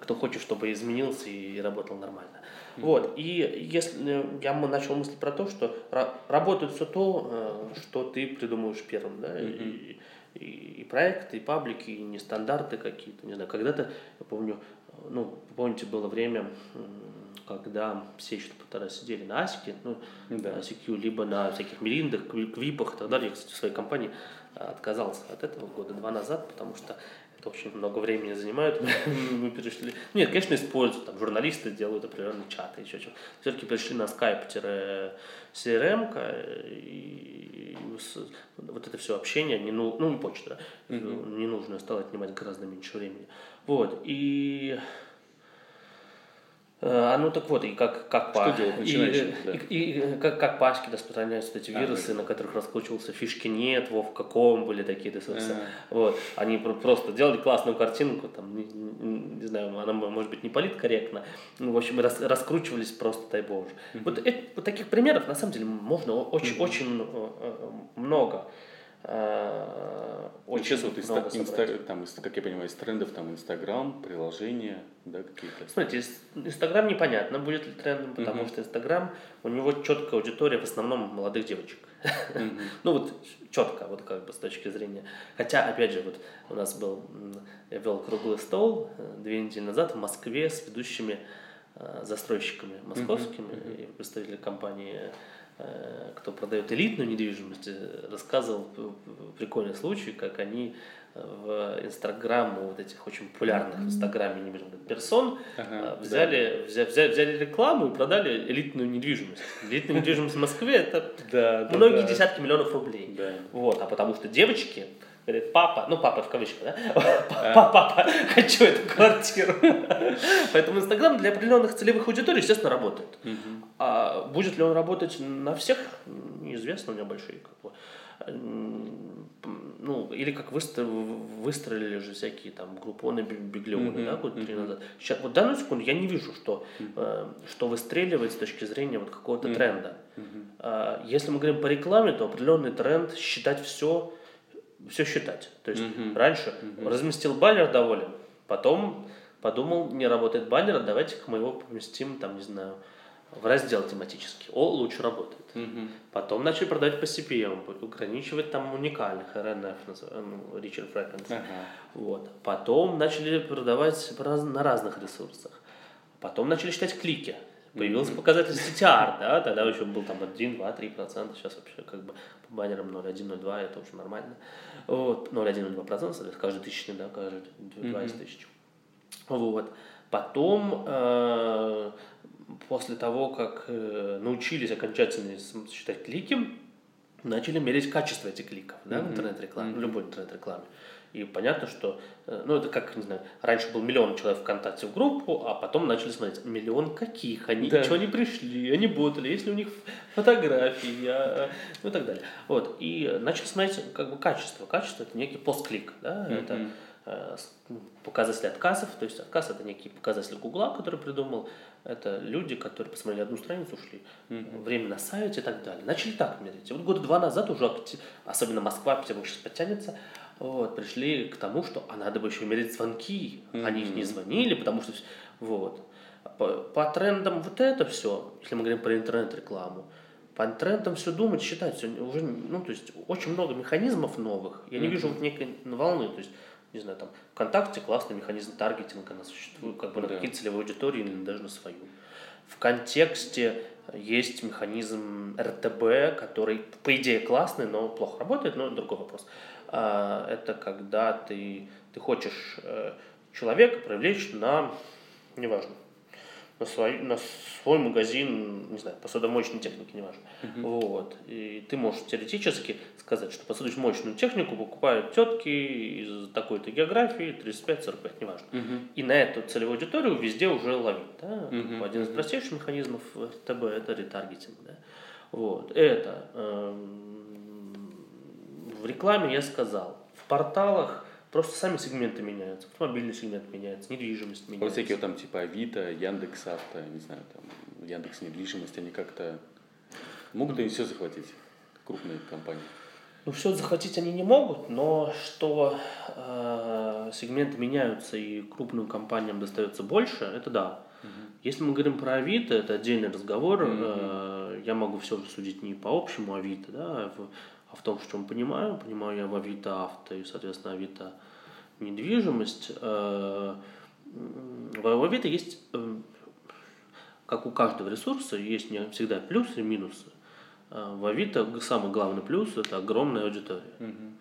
кто хочет, чтобы изменился и работал нормально. Mm. Вот, и если я начал мысль про то, что работает все то, что ты придумываешь первым, да, mm-hmm. и, и, и проекты, и паблики, и нестандарты какие-то, не знаю, когда-то, я помню, ну, помните, было время, когда все еще тогда сидели на Асике, ну, да. на ASIQ, либо на всяких Мериндах, Квипах и так далее. Я, кстати, в своей компании а, отказался от этого года два назад, потому что это очень много времени занимает. Мы перешли... Нет, конечно, используют, там, журналисты делают определенные чаты, еще что Все-таки пришли на Skype-CRM, и вот это все общение, не, ну, ну, почта, да, ненужное стало отнимать гораздо меньше времени. Вот, и а, а ну так вот, и как, как Что по... делать? И, да. и, и, и как, как пачки распространяются эти вирусы, а, да. на которых раскручивался фишки нет, во в каком были такие ресурсы. А. Вот. Они просто делали классную картинку, там, не, не, не знаю, она может быть не политкорректна, ну, в общем, рас, раскручивались просто, дай боже. Mm-hmm. Вот, это, вот таких примеров, на самом деле, можно очень, mm-hmm. очень э, э, много. Э, очень Сейчас вот из, инста, там, как я понимаю, из трендов там Инстаграм, приложения, да, какие-то. Смотрите, Инстаграм непонятно, будет ли трендом, потому uh-huh. что Инстаграм, у него четкая аудитория в основном молодых девочек. Uh-huh. ну вот четко, вот как бы с точки зрения. Хотя, опять же, вот у нас был, я вел круглый стол э, две недели назад в Москве с ведущими э, застройщиками московскими uh-huh. и представителями компании кто продает элитную недвижимость, э, рассказывал прикольный случай, как они э, в Инстаграм, вот этих очень популярных в Инстаграме персон, ага, взяли, да. взяли, взяли, взяли рекламу и продали элитную недвижимость. Элитная недвижимость в Москве это да, многие да. десятки миллионов рублей. Да. Вот, а потому что девочки говорит, папа, ну папа в кавычках, да, папа, папа, хочу эту квартиру. Поэтому Инстаграм для определенных целевых аудиторий, естественно, работает. А будет ли он работать на всех, неизвестно, у меня большие как бы, ну, или как выстроили, выстроили же всякие там группоны, биглионы, mm-hmm. да, год три назад. Сейчас, вот в данную секунду я не вижу, что, mm-hmm. э, что выстреливает с точки зрения вот какого-то mm-hmm. тренда. Mm-hmm. А, если мы говорим по рекламе, то определенный тренд считать все, все считать. То есть mm-hmm. раньше mm-hmm. разместил баннер доволен, потом подумал, не работает баннер, давайте-ка мы его поместим, там, не знаю, в раздел тематический. О, лучше работает. Угу. Потом начали продавать по CPM, ограничивать там уникальных RNF, ну, Richard Frequency. Ага. Вот. Потом начали продавать на разных ресурсах. Потом начали считать клики. Появился mm-hmm. показатель CTR, да, тогда еще был там 1, 2, 3 процента, сейчас вообще как бы по баннерам 0,1, 0,2, это уже нормально. Вот, 0,1, 0,2 процента, каждый тысячный, да, каждый 2 mm-hmm. из тысячи. Вот. Потом э, после того, как э, научились окончательно считать клики, начали мерить качество этих кликов да, mm-hmm. в интернет-рекламе, mm-hmm. в любой интернет-рекламе. И понятно, что, э, ну, это как, не знаю, раньше был миллион человек ВКонтакте в группу, а потом начали смотреть, миллион каких, они, да. что они пришли, они ботали, есть ли у них фотографии, а, ну и так далее. Вот, и начали смотреть, как бы, качество. Качество – это некий постклик, да, mm-hmm. это э, показатели отказов, то есть отказ это некий показатель Гугла, который придумал, это люди, которые посмотрели одну страницу, ушли, mm-hmm. время на сайте и так далее. Начали так мерить. И вот года два назад уже, особенно Москва, Петербург сейчас подтянется, вот, пришли к тому, что а надо бы еще мерить звонки. Mm-hmm. Они их не звонили, потому что... Вот. По, по трендам вот это все, если мы говорим про интернет-рекламу, по трендам все думать, считать, все уже, ну, то есть очень много механизмов новых. Я не mm-hmm. вижу вот некой волны. То есть не знаю, там, ВКонтакте классный механизм таргетинга, она существует как бы на да. какие-то целевые аудитории или даже на свою. В контексте есть механизм РТБ, который, по идее, классный, но плохо работает, но другой вопрос. А, это когда ты, ты хочешь э, человека привлечь на, неважно, на свой, на свой магазин, не знаю, посудомоечной техники, неважно. Uh-huh. Вот. И ты можешь теоретически сказать, что посудомоечную технику покупают тетки из такой-то географии, 35-45, неважно. Uh-huh. И на эту целевую аудиторию везде уже ловить. Да? Uh-huh. Один из простейших механизмов ТБ – это ретаргетинг. Да? Вот. Это э, в рекламе я сказал. В порталах Просто сами сегменты меняются. Автомобильный сегмент меняется, недвижимость меняется. Вот всякие там типа Авито, Яндекс Авто, не знаю, там Яндекс Недвижимость, они как-то могут они все захватить, крупные компании? Ну, все захватить они не могут, но что э, сегменты меняются и крупным компаниям достается больше, это да. Угу. Если мы говорим про Авито, это отдельный разговор. Угу. Э, я могу все же судить не по общему Авито, да, а в, том, в чем понимаю. Понимаю я в Авито авто и, соответственно, Авито недвижимость. Э, в Авито есть, э, как у каждого ресурса, есть не всегда плюсы и минусы. Э, в Авито самый главный плюс – это огромная аудитория. Угу.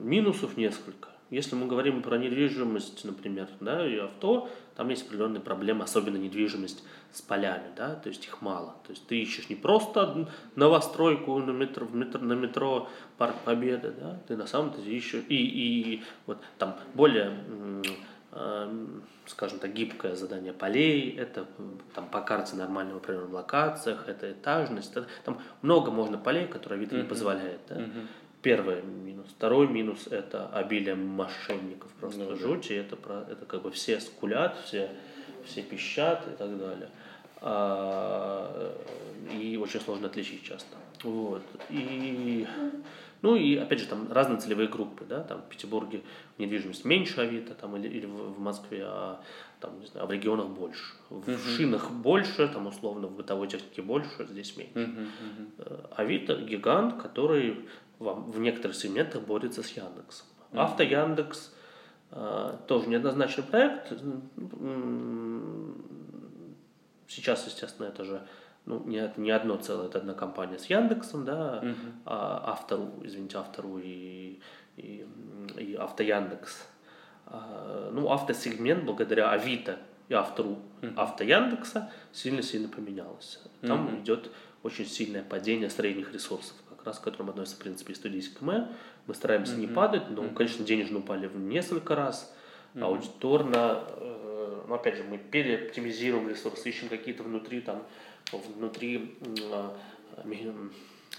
Минусов несколько. Если мы говорим про недвижимость, например, да, и авто, там есть определенные проблемы, особенно недвижимость с полями, да, то есть их мало. То есть ты ищешь не просто новостройку на метро, в метро, на метро Парк Победы, да, ты на самом деле ищешь, и, и вот там более э, скажем так, гибкое задание полей, это там по карте нормального примерно в локациях, это этажность, это, там много можно полей, которые вид не позволяет. Да? Uh-huh. Первый минус. Второй минус – это обилие мошенников, просто ну, жуть, и это, про, это как бы все скулят, все, все пищат и так далее. А, и очень сложно отличить часто. Вот. И, ну и опять же там разные целевые группы, да, там в Петербурге недвижимость меньше Авито, там или, или в Москве, а там, не знаю, а в регионах больше. В uh-huh. шинах больше, там условно в бытовой технике больше, здесь меньше. Uh-huh, uh-huh. Авито гигант, который в некоторых сегментах борется с Яндексом. Mm-hmm. Авто Яндекс э, тоже неоднозначный проект. Сейчас, естественно, это же ну, не, не одно целое, это одна компания с Яндексом, да, mm-hmm. а автору, извините, автору и, и, и авто Яндекс. А, ну, автосегмент благодаря Авито и автору mm-hmm. авто Яндекса сильно-сильно поменялся. Там mm-hmm. идет очень сильное падение средних ресурсов раз к которым относится, в принципе, и студийский КМ. Мы стараемся mm-hmm. не падать, но, mm-hmm. конечно, денежно упали в несколько раз. Mm-hmm. Аудиторно, э, ну, опять же, мы переоптимизируем ресурсы, ищем какие-то внутри, там, внутри э,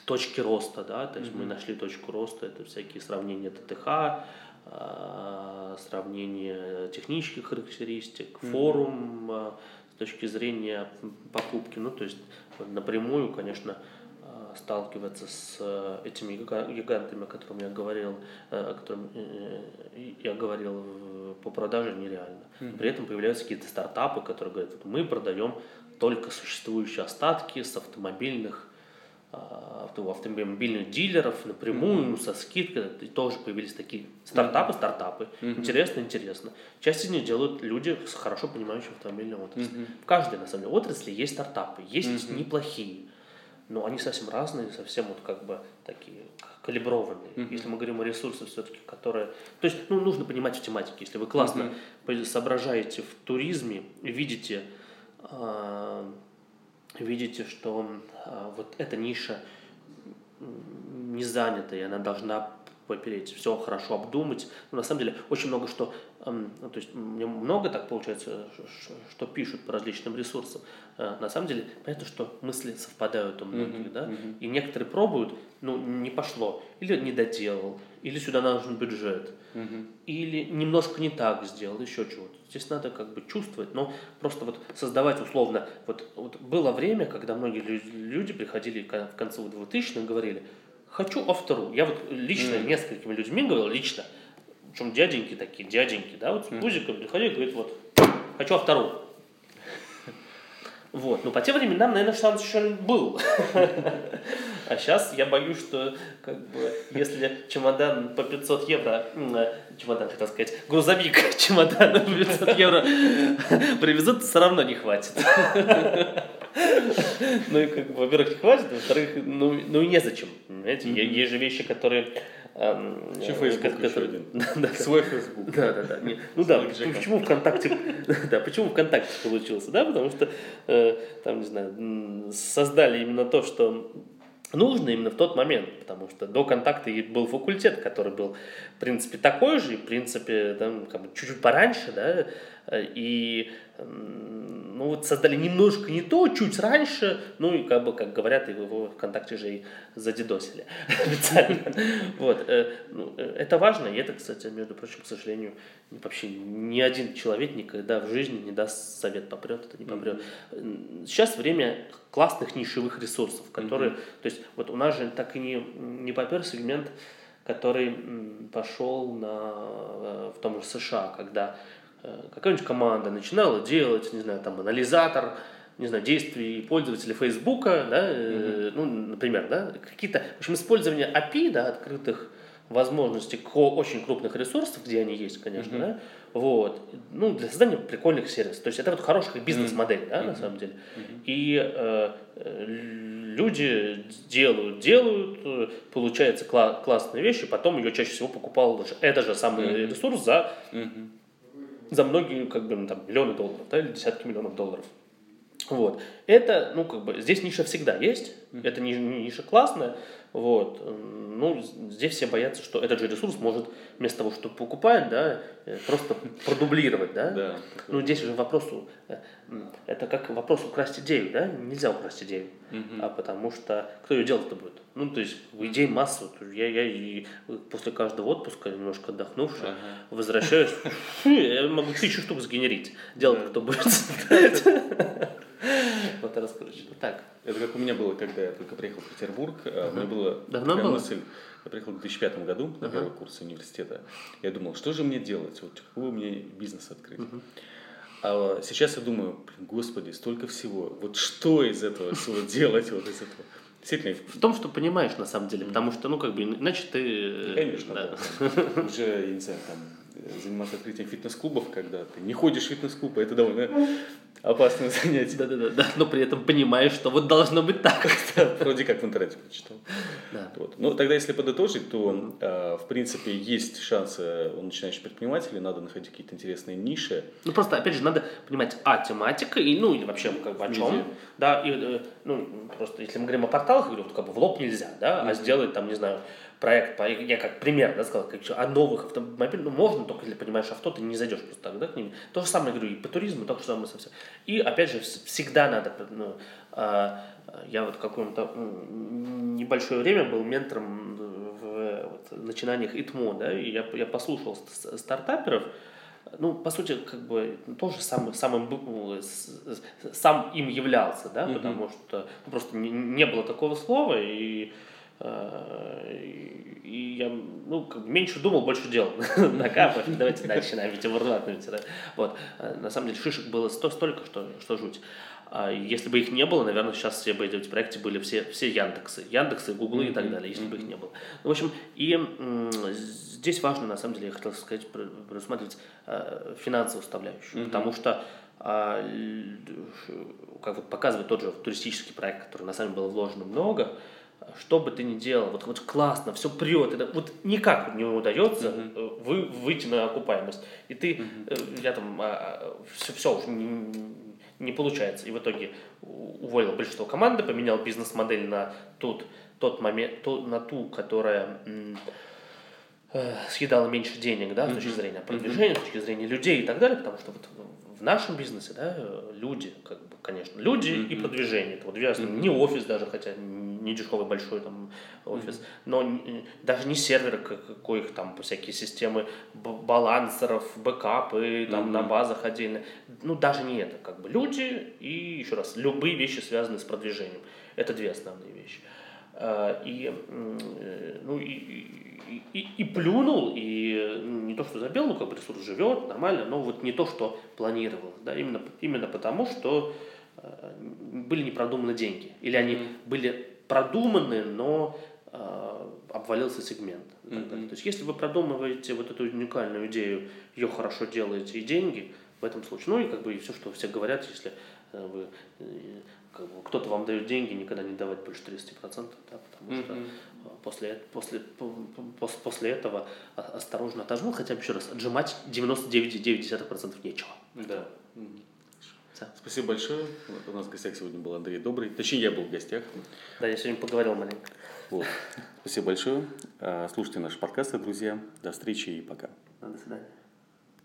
точки роста, да, то есть mm-hmm. мы нашли точку роста, это всякие сравнения ТТХ, э, сравнение технических характеристик, mm-hmm. форум э, с точки зрения покупки, ну, то есть напрямую, конечно, э, сталкиваться с э, этими гигантами, о которых я говорил, э, о котором я говорил по продаже нереально. При этом появляются какие-то стартапы, которые говорят, вот мы продаем только существующие остатки с автомобильных автомобильных дилеров напрямую, mm-hmm. со скидкой, и тоже появились такие стартапы, стартапы. Mm-hmm. Интересно, интересно. Часть из них делают люди с хорошо понимающим автомобильной отрасли. Mm-hmm. В каждой, на самом деле, отрасли есть стартапы, есть mm-hmm. неплохие, но они совсем разные, совсем вот как бы такие калиброванные. Mm-hmm. Если мы говорим о ресурсах все-таки, которые... То есть, ну, нужно понимать в тематике. Если вы классно mm-hmm. соображаете в туризме, видите э, видите, что э, вот эта ниша не занята, и она должна попереть, все хорошо обдумать. Но на самом деле очень много что, ну, то есть мне много так получается, что пишут по различным ресурсам. Э, на самом деле понятно, что мысли совпадают у многих, mm-hmm, да, mm-hmm. и некоторые пробуют, ну не пошло, или не доделал, или сюда нужен бюджет, mm-hmm. или немножко не так сделал, еще чего-то. Здесь надо как бы чувствовать, но просто вот создавать условно. Вот, вот было время, когда многие люди приходили в конце 2000-х и говорили, хочу автору. Я вот лично mm. несколькими людьми говорил, лично, причем дяденьки такие, дяденьки, да, вот с пузиком приходили и говорит, вот, хочу автору. Вот. Но по тем временам, наверное, шанс еще был. А сейчас я боюсь, что как бы, если чемодан по 500 евро, чемодан, хотел сказать, грузовик чемодан по 500 евро привезут, то все равно не хватит. Ну и как бы, во-первых, не хватит, во-вторых, ну, ну и незачем. Понимаете, есть же вещи, которые еще Facebook как, еще один. да, Свой Facebook. Да, да, да. Не, ну да, почему ВКонтакте, да, почему ВКонтакте получился, да, потому что э, там, не знаю, создали именно то, что нужно именно в тот момент, потому что до контакта был факультет, который был, в принципе, такой же, в принципе, там, как бы чуть-чуть пораньше, да, и ну вот создали немножко не то, чуть раньше, ну и как бы, как говорят, его ВКонтакте же и задедосили официально. Вот. Э, ну, э, это важно, и это, кстати, между прочим, к сожалению, вообще ни один человек никогда в жизни не даст совет, попрет это, не попрет. Сейчас время классных нишевых ресурсов, которые, то есть вот у нас же так и не, не попер сегмент, который пошел на, э, в том же США, когда какая-нибудь команда начинала делать, не знаю, там, анализатор, не знаю, действий пользователя Фейсбука, да, mm-hmm. ну, например, да, какие-то, в общем, использование API, да, открытых возможностей к очень крупных ресурсов, где они есть, конечно, mm-hmm. да, вот, ну, для создания прикольных сервисов. То есть это вот хорошая бизнес-модель, mm-hmm. да, на самом деле. Mm-hmm. И э, люди делают, делают, получается кла- классные вещи, потом ее чаще всего покупал даже это же самый mm-hmm. ресурс за mm-hmm за многие, как бы, ну, там, миллионы долларов, да, или десятки миллионов долларов. Вот. Это, ну, как бы, здесь ниша всегда есть, это ниша классная, вот. Ну, здесь все боятся, что этот же ресурс может вместо того, что покупать, да, э, просто продублировать, да. да. Ну, здесь же вопрос, э, это как вопрос украсть идею, да, нельзя украсть идею, mm-hmm. а потому что кто ее делать-то будет? Ну, то есть, идей масса. Я, я и после каждого отпуска, немножко отдохнувший, ага. возвращаюсь, я могу тысячу штук сгенерить. Делать кто будет. Вот раскручено. Так. Это как у меня было, когда я только приехал в Петербург. Uh-huh. У меня была Давно такая было? мысль. Я приехал в 2005 году на uh-huh. первый курс университета. Я думал, что же мне делать? Вот какой мне бизнес открыть? Uh-huh. А сейчас я думаю, блин, господи, столько всего. Вот что из этого всего делать? Вот из этого. Действительно. В том, что понимаешь на самом деле, потому что, ну, как бы, иначе ты... Э, Конечно, да. Уже, я не знаю, там, заниматься открытием фитнес-клубов, когда ты не ходишь в фитнес-клуб, это довольно опасное занятие. Да-да-да, да, но при этом понимаешь, что вот должно быть так. Вроде как в интернете прочитал. Да. Вот. Ну, тогда, если подытожить, то, э, в принципе, есть шансы у начинающих предпринимателей, надо находить какие-то интересные ниши. Ну, просто, опять же, надо понимать, а, тематика, и, ну, и вообще, как бы, о чем. Медиа. Да, и, э, ну, просто, если мы говорим о порталах, я говорю, вот, как бы, в лоб нельзя, да, а сделать, там, не знаю, проект, я как пример, да, сказал, как, о новых автомобилях, ну, можно, только если понимаешь авто, ты не зайдешь просто так, да, к ним. То же самое, говорю, и по туризму, то же самое совсем. И, опять же, вс- всегда надо, ну, а, я вот какое-то небольшое время был ментором в вот, начинаниях ИТМО, да, и я, я послушал стартаперов, ну, по сути, как бы тоже сам, самым, бу- ну, сам им являлся, да, потому что ну, просто не, не было такого слова, и, и, я, ну, как бы меньше думал, больше делал. Так, а, пофиг, давайте дальше на Витя да. Вот, на самом деле шишек было сто, столько, что, что жуть. А если бы их не было, наверное, сейчас все бы эти проекте были все, все Яндексы, Яндексы, Гуглы и так далее, если бы их не было. Ну, в общем, и здесь важно, на самом деле, я хотел сказать, пр- предусматривать э, финансовую составляющую, потому что а, как вот показывает тот же туристический проект, который на самом деле было вложено много, что бы ты ни делал, вот, вот классно, все прет, это вот никак не удается э, вы, выйти на окупаемость. И ты, э, я там, все, все уже не, не получается. И в итоге уволил большинство команды, поменял бизнес-модель на тот, тот момент, то- на ту, которая э, съедала меньше денег, да, с точки зрения продвижения, с точки зрения людей и так далее, потому что вот в нашем бизнесе, да, люди, как бы, конечно, люди и продвижение, это вот две основные, не офис даже, хотя не дешевый большой там офис, но н- даже не серверы, как- коих там всякие системы балансеров, бэкапы там на базах отдельно, ну даже не это, как бы. Люди и еще раз любые вещи связанные с продвижением, это две основные вещи. А, И, э, ну, и, и, и- и плюнул, и не то, что забил, ну, как бы ресурс живет, нормально, но вот не то, что планировалось, да, именно, именно потому, что э, были не продуманы деньги, или они были продуманы, но э, обвалился сегмент. далее. То есть, если вы продумываете вот эту уникальную идею, ее хорошо делаете и деньги, в этом случае, ну и как бы и все, что все говорят, если э, вы э, как бы, кто-то вам дает деньги, никогда не давать больше 30%, да, потому что э, после, после, по- по- пос- после этого осторожно отожму, хотя бы еще раз, отжимать 99,9% нечего. Да. Всё. Спасибо большое. У нас в гостях сегодня был Андрей Добрый. Точнее, я был в гостях. Да, я сегодня поговорил маленько. Вот. Спасибо большое. А, Слушайте наши подкасты, друзья. До встречи и пока. До свидания.